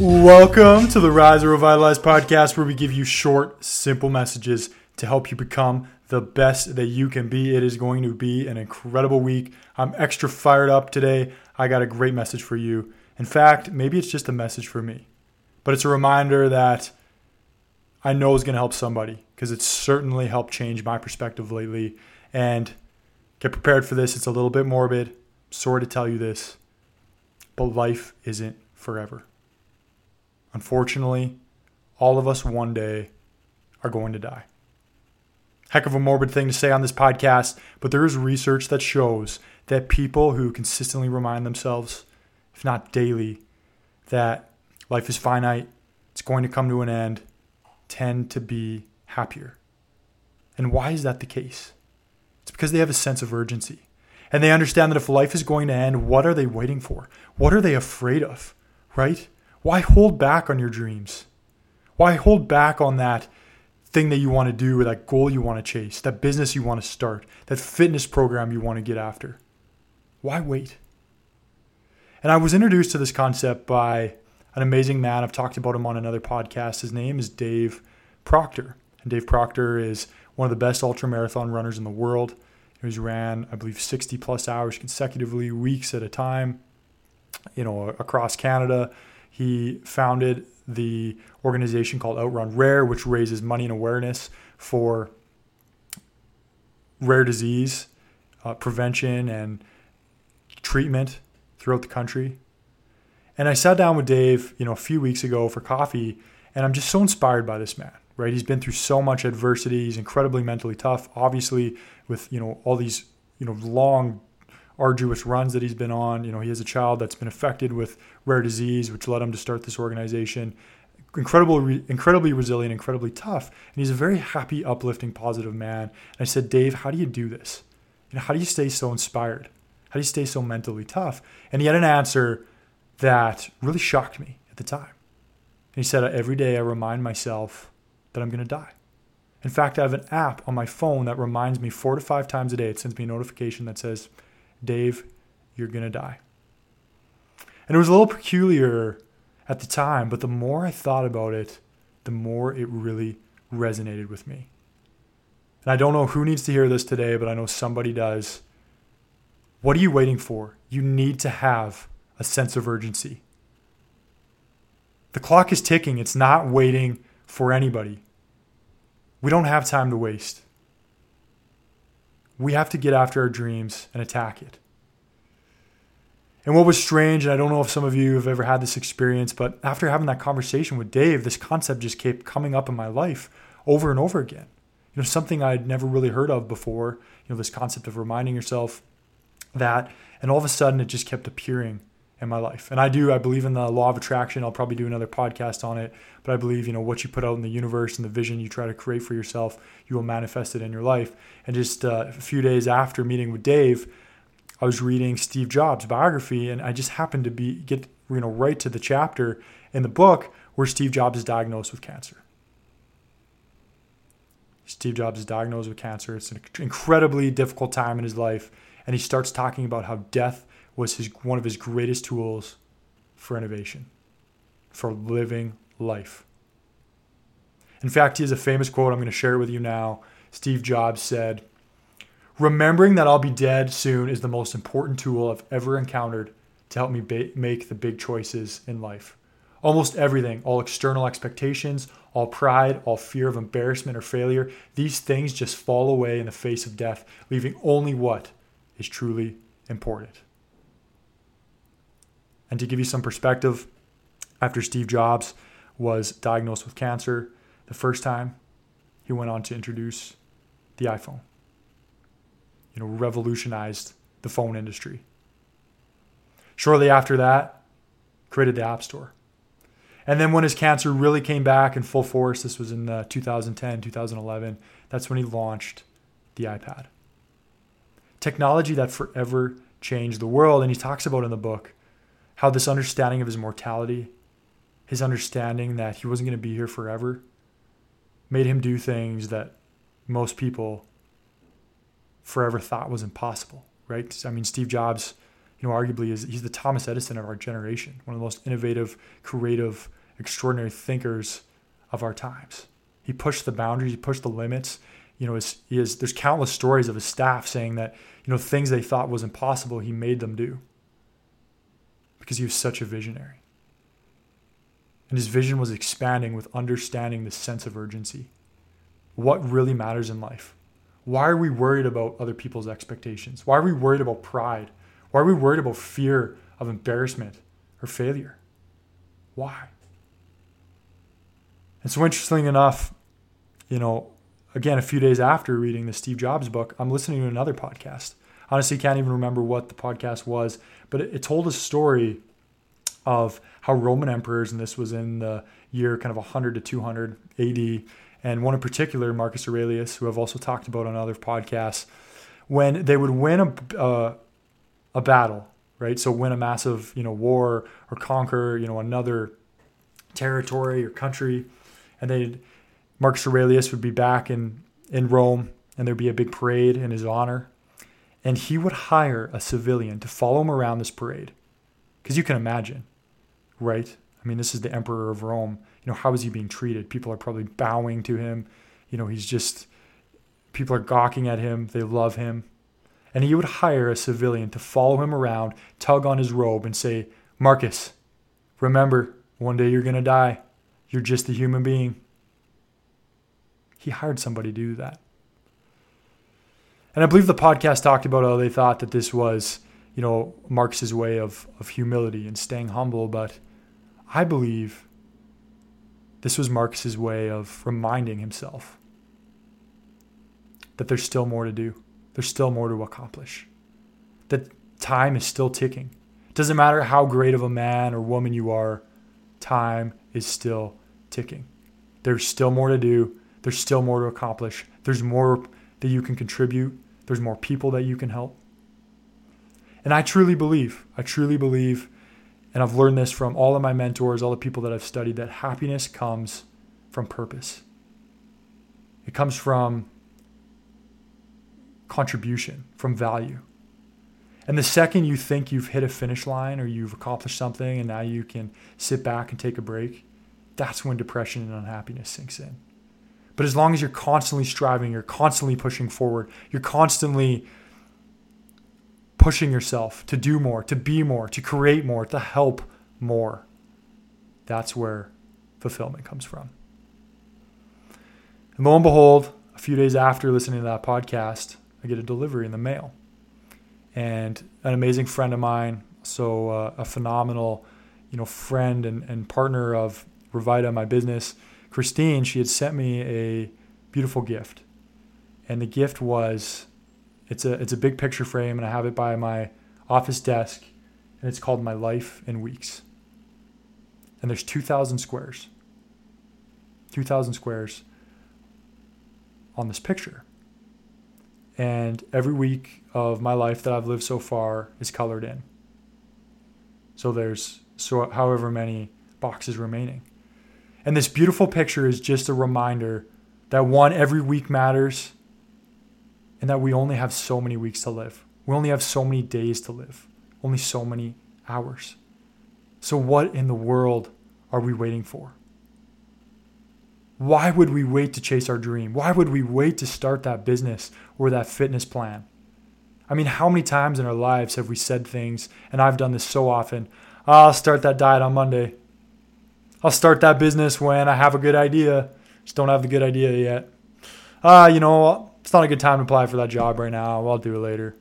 Welcome to the Rise or Revitalize podcast, where we give you short, simple messages to help you become the best that you can be. It is going to be an incredible week. I'm extra fired up today. I got a great message for you. In fact, maybe it's just a message for me, but it's a reminder that I know is going to help somebody because it's certainly helped change my perspective lately. And get prepared for this. It's a little bit morbid. Sorry to tell you this, but life isn't forever. Unfortunately, all of us one day are going to die. Heck of a morbid thing to say on this podcast, but there is research that shows that people who consistently remind themselves, if not daily, that life is finite, it's going to come to an end, tend to be happier. And why is that the case? It's because they have a sense of urgency. And they understand that if life is going to end, what are they waiting for? What are they afraid of? Right? Why hold back on your dreams? Why hold back on that thing that you want to do or that goal you want to chase, that business you want to start, that fitness program you want to get after? Why wait? And I was introduced to this concept by an amazing man. I've talked about him on another podcast. His name is Dave Proctor. And Dave Proctor is one of the best ultra marathon runners in the world. He's ran, I believe, 60 plus hours consecutively, weeks at a time, you know, across Canada. He founded the organization called Outrun Rare, which raises money and awareness for rare disease uh, prevention and treatment throughout the country. And I sat down with Dave, you know, a few weeks ago for coffee, and I'm just so inspired by this man. Right? He's been through so much adversity. He's incredibly mentally tough. Obviously, with you know all these you know long arduous runs that he's been on. You know, he has a child that's been affected with rare disease, which led him to start this organization. Incredible, incredibly resilient, incredibly tough, and he's a very happy, uplifting, positive man. And I said, Dave, how do you do this? You know, how do you stay so inspired? How do you stay so mentally tough? And he had an answer that really shocked me at the time. And he said, every day I remind myself that I'm going to die. In fact, I have an app on my phone that reminds me four to five times a day. It sends me a notification that says, Dave, you're going to die. And it was a little peculiar at the time, but the more I thought about it, the more it really resonated with me. And I don't know who needs to hear this today, but I know somebody does. What are you waiting for? You need to have a sense of urgency. The clock is ticking, it's not waiting for anybody. We don't have time to waste we have to get after our dreams and attack it. And what was strange, and I don't know if some of you have ever had this experience, but after having that conversation with Dave, this concept just kept coming up in my life over and over again. You know, something I'd never really heard of before, you know, this concept of reminding yourself that, and all of a sudden it just kept appearing in my life. And I do, I believe in the law of attraction. I'll probably do another podcast on it, but I believe, you know, what you put out in the universe and the vision you try to create for yourself, you will manifest it in your life. And just uh, a few days after meeting with Dave, I was reading Steve Jobs' biography, and I just happened to be get you know right to the chapter in the book where Steve Jobs is diagnosed with cancer. Steve Jobs is diagnosed with cancer. It's an incredibly difficult time in his life, and he starts talking about how death was his one of his greatest tools for innovation, for living life. In fact, he has a famous quote. I'm going to share it with you now. Steve Jobs said, Remembering that I'll be dead soon is the most important tool I've ever encountered to help me ba- make the big choices in life. Almost everything, all external expectations, all pride, all fear of embarrassment or failure, these things just fall away in the face of death, leaving only what is truly important. And to give you some perspective, after Steve Jobs was diagnosed with cancer the first time, he went on to introduce the iPhone. You know, revolutionized the phone industry. Shortly after that, created the App Store. And then when his cancer really came back in full force, this was in uh, 2010, 2011, that's when he launched the iPad. Technology that forever changed the world. And he talks about in the book how this understanding of his mortality, his understanding that he wasn't going to be here forever, made him do things that most people forever thought was impossible, right? I mean, Steve Jobs you know, arguably is he's the Thomas Edison of our generation, one of the most innovative, creative, extraordinary thinkers of our times. He pushed the boundaries, he pushed the limits. You know, his, has, there's countless stories of his staff saying that, you know, things they thought was impossible, he made them do because he was such a visionary. And his vision was expanding with understanding the sense of urgency. What really matters in life? Why are we worried about other people's expectations? Why are we worried about pride? Why are we worried about fear of embarrassment or failure? Why? And so, interestingly enough, you know, again, a few days after reading the Steve Jobs book, I'm listening to another podcast. Honestly, can't even remember what the podcast was, but it, it told a story of how Roman emperors, and this was in the year kind of 100 to 200 AD, and one in particular, Marcus Aurelius, who I've also talked about on other podcasts, when they would win a, uh, a battle, right? So win a massive, you know, war or conquer, you know, another territory or country, and they Marcus Aurelius would be back in in Rome, and there'd be a big parade in his honor, and he would hire a civilian to follow him around this parade, because you can imagine, right? I mean, this is the emperor of Rome. You know, how is he being treated? People are probably bowing to him. You know, he's just people are gawking at him. They love him and he would hire a civilian to follow him around, tug on his robe, and say, Marcus, remember, one day you're going to die. You're just a human being. He hired somebody to do that. And I believe the podcast talked about how they thought that this was, you know, Marcus's way of, of humility and staying humble, but I believe this was Marcus's way of reminding himself that there's still more to do there's still more to accomplish. That time is still ticking. It doesn't matter how great of a man or woman you are, time is still ticking. There's still more to do. There's still more to accomplish. There's more that you can contribute. There's more people that you can help. And I truly believe, I truly believe, and I've learned this from all of my mentors, all the people that I've studied, that happiness comes from purpose. It comes from contribution, from value. And the second you think you've hit a finish line or you've accomplished something and now you can sit back and take a break, that's when depression and unhappiness sinks in. But as long as you're constantly striving, you're constantly pushing forward, you're constantly pushing yourself to do more, to be more, to create more, to help more, that's where fulfillment comes from. And lo and behold, a few days after listening to that podcast, I get a delivery in the mail. And an amazing friend of mine, so uh, a phenomenal, you know, friend and, and partner of Revita, my business, Christine, she had sent me a beautiful gift. And the gift was it's a it's a big picture frame and I have it by my office desk and it's called My Life in Weeks. And there's 2000 squares. 2000 squares on this picture and every week of my life that I've lived so far is colored in. So there's so however many boxes remaining. And this beautiful picture is just a reminder that one every week matters and that we only have so many weeks to live. We only have so many days to live. Only so many hours. So what in the world are we waiting for? Why would we wait to chase our dream? Why would we wait to start that business or that fitness plan? I mean, how many times in our lives have we said things, and I've done this so often I'll start that diet on Monday. I'll start that business when I have a good idea. Just don't have the good idea yet. Uh, you know, it's not a good time to apply for that job right now. I'll do it later.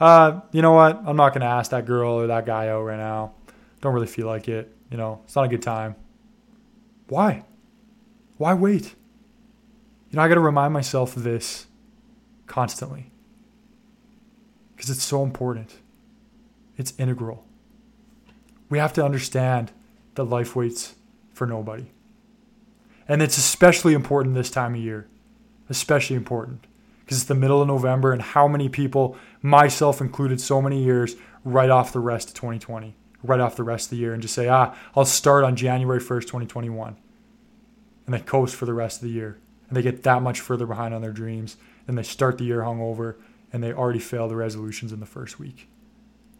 Uh, you know what? I'm not going to ask that girl or that guy out right now. Don't really feel like it. You know, it's not a good time. Why? Why wait? You know, I got to remind myself of this constantly because it's so important. It's integral. We have to understand that life waits for nobody. And it's especially important this time of year, especially important because it's the middle of November and how many people, myself included, so many years, write off the rest of 2020, write off the rest of the year and just say, ah, I'll start on January 1st, 2021 and they coast for the rest of the year. And they get that much further behind on their dreams. And they start the year hungover and they already fail the resolutions in the first week.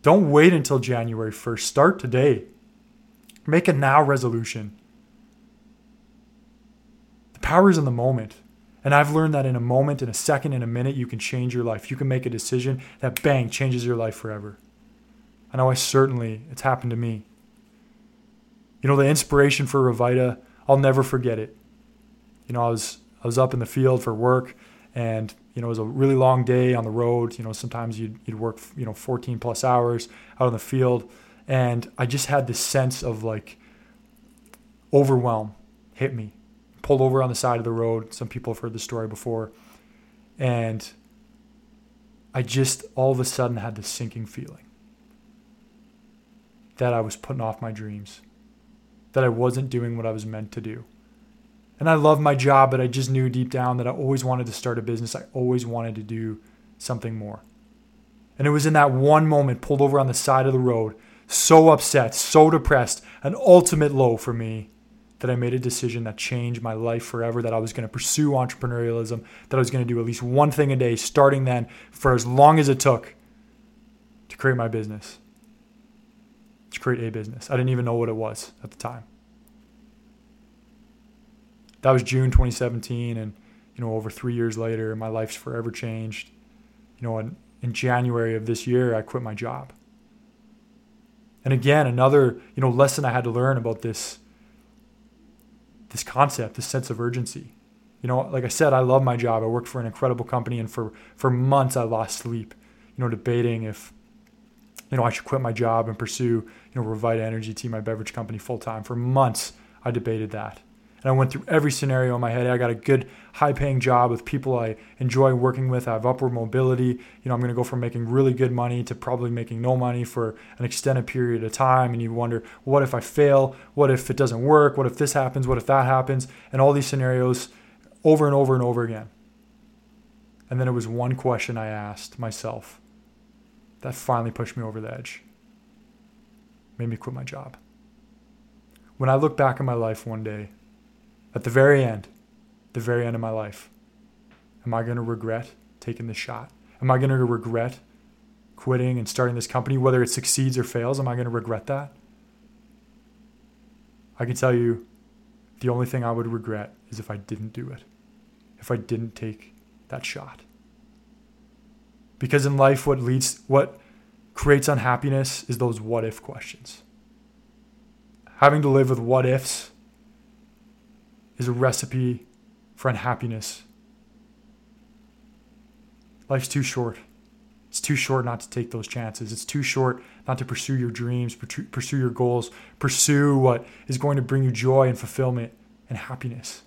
Don't wait until January 1st. Start today. Make a now resolution. Power is in the moment. And I've learned that in a moment, in a second, in a minute, you can change your life. You can make a decision that bang changes your life forever. I know I certainly, it's happened to me. You know, the inspiration for Revita, I'll never forget it. You know, I was I was up in the field for work and you know, it was a really long day on the road. You know, sometimes you'd, you'd work, you know, 14 plus hours out in the field. And I just had this sense of like overwhelm hit me pulled over on the side of the road. Some people have heard the story before. And I just all of a sudden had this sinking feeling that I was putting off my dreams, that I wasn't doing what I was meant to do. And I love my job, but I just knew deep down that I always wanted to start a business. I always wanted to do something more. And it was in that one moment, pulled over on the side of the road, so upset, so depressed, an ultimate low for me that I made a decision that changed my life forever, that I was going to pursue entrepreneurialism, that I was going to do at least one thing a day, starting then for as long as it took to create my business, to create a business. I didn't even know what it was at the time. That was June 2017, and you know, over three years later, my life's forever changed. You know, in, in January of this year, I quit my job. And again, another you know lesson I had to learn about this this concept, this sense of urgency. You know, like I said, I love my job. I work for an incredible company, and for for months I lost sleep. You know, debating if you know I should quit my job and pursue you know Revita Energy Tea, my beverage company, full time. For months I debated that. And I went through every scenario in my head. I got a good, high paying job with people I enjoy working with. I have upward mobility. You know, I'm going to go from making really good money to probably making no money for an extended period of time. And you wonder, what if I fail? What if it doesn't work? What if this happens? What if that happens? And all these scenarios over and over and over again. And then it was one question I asked myself that finally pushed me over the edge, made me quit my job. When I look back at my life one day, at the very end, the very end of my life, am I going to regret taking the shot? Am I going to regret quitting and starting this company, whether it succeeds or fails? Am I going to regret that? I can tell you the only thing I would regret is if I didn't do it, if I didn't take that shot. Because in life, what leads, what creates unhappiness is those what if questions. Having to live with what ifs is a recipe for unhappiness. Life's too short. It's too short not to take those chances. It's too short not to pursue your dreams, pursue your goals, pursue what is going to bring you joy and fulfillment and happiness.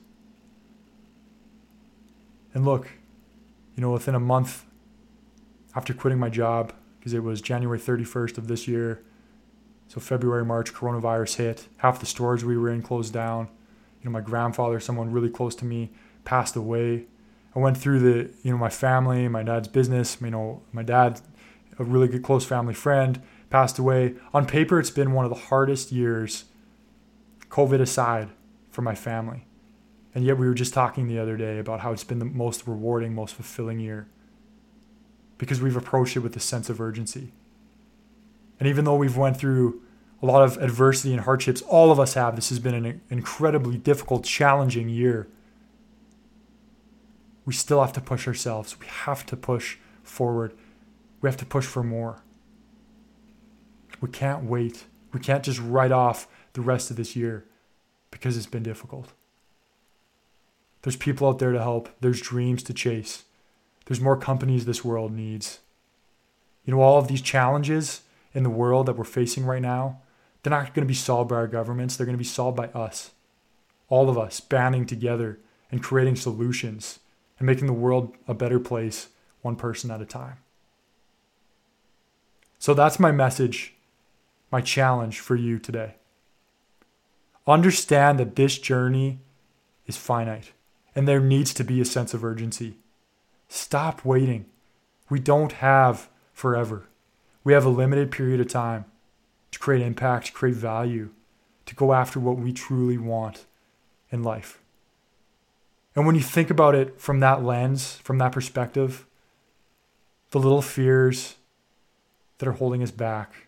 And look, you know, within a month after quitting my job, because it was January 31st of this year, so February, March, coronavirus hit. Half the stores we were in closed down know, my grandfather, someone really close to me, passed away. I went through the, you know, my family, my dad's business. You know, my dad, a really good close family friend, passed away. On paper, it's been one of the hardest years, COVID aside, for my family. And yet, we were just talking the other day about how it's been the most rewarding, most fulfilling year because we've approached it with a sense of urgency. And even though we've went through a lot of adversity and hardships. All of us have. This has been an incredibly difficult, challenging year. We still have to push ourselves. We have to push forward. We have to push for more. We can't wait. We can't just write off the rest of this year because it's been difficult. There's people out there to help, there's dreams to chase, there's more companies this world needs. You know, all of these challenges in the world that we're facing right now, they're not going to be solved by our governments. They're going to be solved by us. All of us banding together and creating solutions and making the world a better place one person at a time. So that's my message, my challenge for you today. Understand that this journey is finite and there needs to be a sense of urgency. Stop waiting. We don't have forever. We have a limited period of time to create impact, to create value, to go after what we truly want in life. And when you think about it from that lens, from that perspective, the little fears, that are holding us back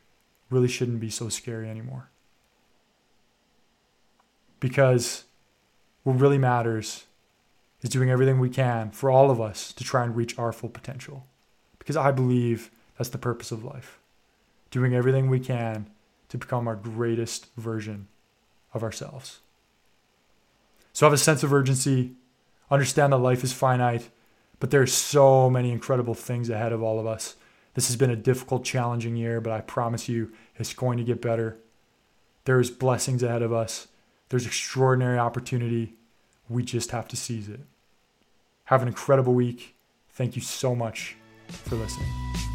really shouldn't be so scary anymore. Because what really matters is doing everything we can for all of us to try and reach our full potential. Because I believe that's the purpose of life. Doing everything we can to become our greatest version of ourselves. So have a sense of urgency, understand that life is finite, but there's so many incredible things ahead of all of us. This has been a difficult, challenging year, but I promise you it's going to get better. There's blessings ahead of us. There's extraordinary opportunity. We just have to seize it. Have an incredible week. Thank you so much for listening.